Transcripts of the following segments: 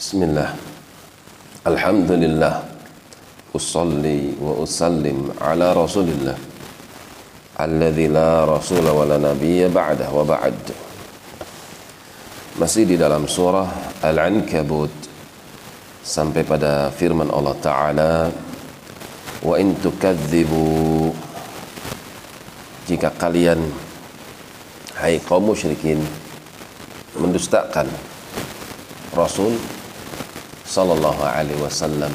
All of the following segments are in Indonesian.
Bismillah. Alhamdulillah. Usalli wa usallim ala rasulillah. Alladhi la rasula wa la nabiyya ba'dah wa ba'd. Masih di dalam surah Al-Ankabut. Sampai pada firman Allah Ta'ala Wa in tukadzibu Jika kalian Hai kaum musyrikin Mendustakan Rasul Sallallahu alaihi wasallam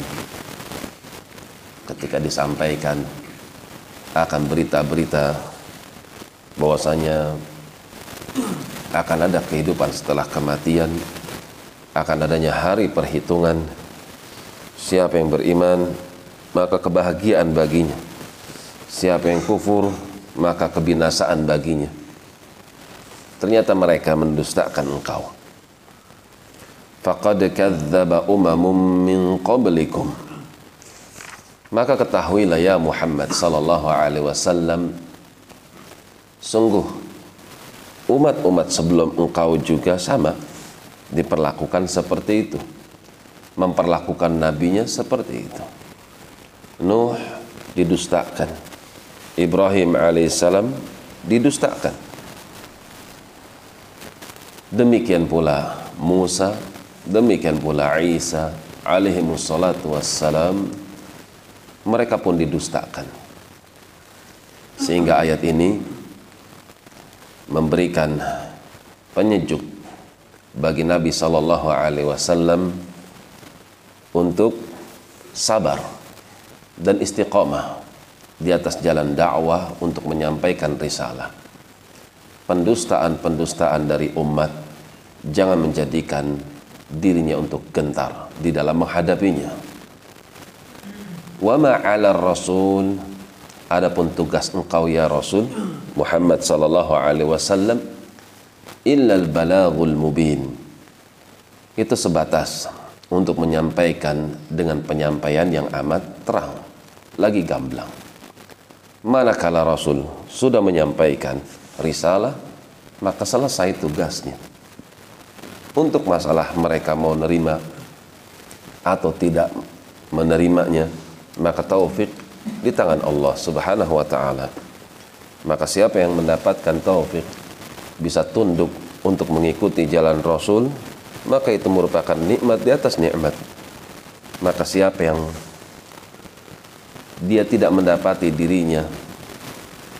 ketika disampaikan akan berita-berita bahwasanya akan ada kehidupan setelah kematian akan adanya hari perhitungan siapa yang beriman maka kebahagiaan baginya. Siapa yang kufur maka kebinasaan baginya. Ternyata mereka mendustakan engkau faqad kadzdzaba umamum min qablikum. Maka ketahuilah ya Muhammad sallallahu alaihi wasallam sungguh umat-umat sebelum engkau juga sama diperlakukan seperti itu memperlakukan nabinya seperti itu. Nuh didustakan Ibrahim alaihissalam didustakan. Demikian pula Musa Demikian pula Isa alaihi wassalatu wassalam mereka pun didustakan. Sehingga ayat ini memberikan penyejuk bagi Nabi sallallahu alaihi wasallam untuk sabar dan istiqomah di atas jalan dakwah untuk menyampaikan risalah. Pendustaan-pendustaan dari umat jangan menjadikan dirinya untuk gentar di dalam menghadapinya. Wa ma'ala rasul adapun tugas engkau ya Rasul Muhammad sallallahu alaihi wasallam illal balagul mubin. Itu sebatas untuk menyampaikan dengan penyampaian yang amat terang, lagi gamblang. Manakala Rasul sudah menyampaikan risalah, maka selesai tugasnya untuk masalah mereka mau nerima atau tidak menerimanya maka taufik di tangan Allah Subhanahu wa taala. Maka siapa yang mendapatkan taufik bisa tunduk untuk mengikuti jalan Rasul maka itu merupakan nikmat di atas nikmat. Maka siapa yang dia tidak mendapati dirinya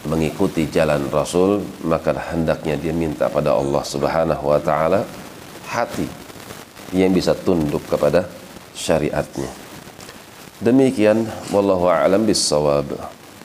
mengikuti jalan Rasul maka hendaknya dia minta pada Allah Subhanahu wa taala hati yang bisa tunduk kepada syariatnya. Demikian wallahu a'lam bissawab.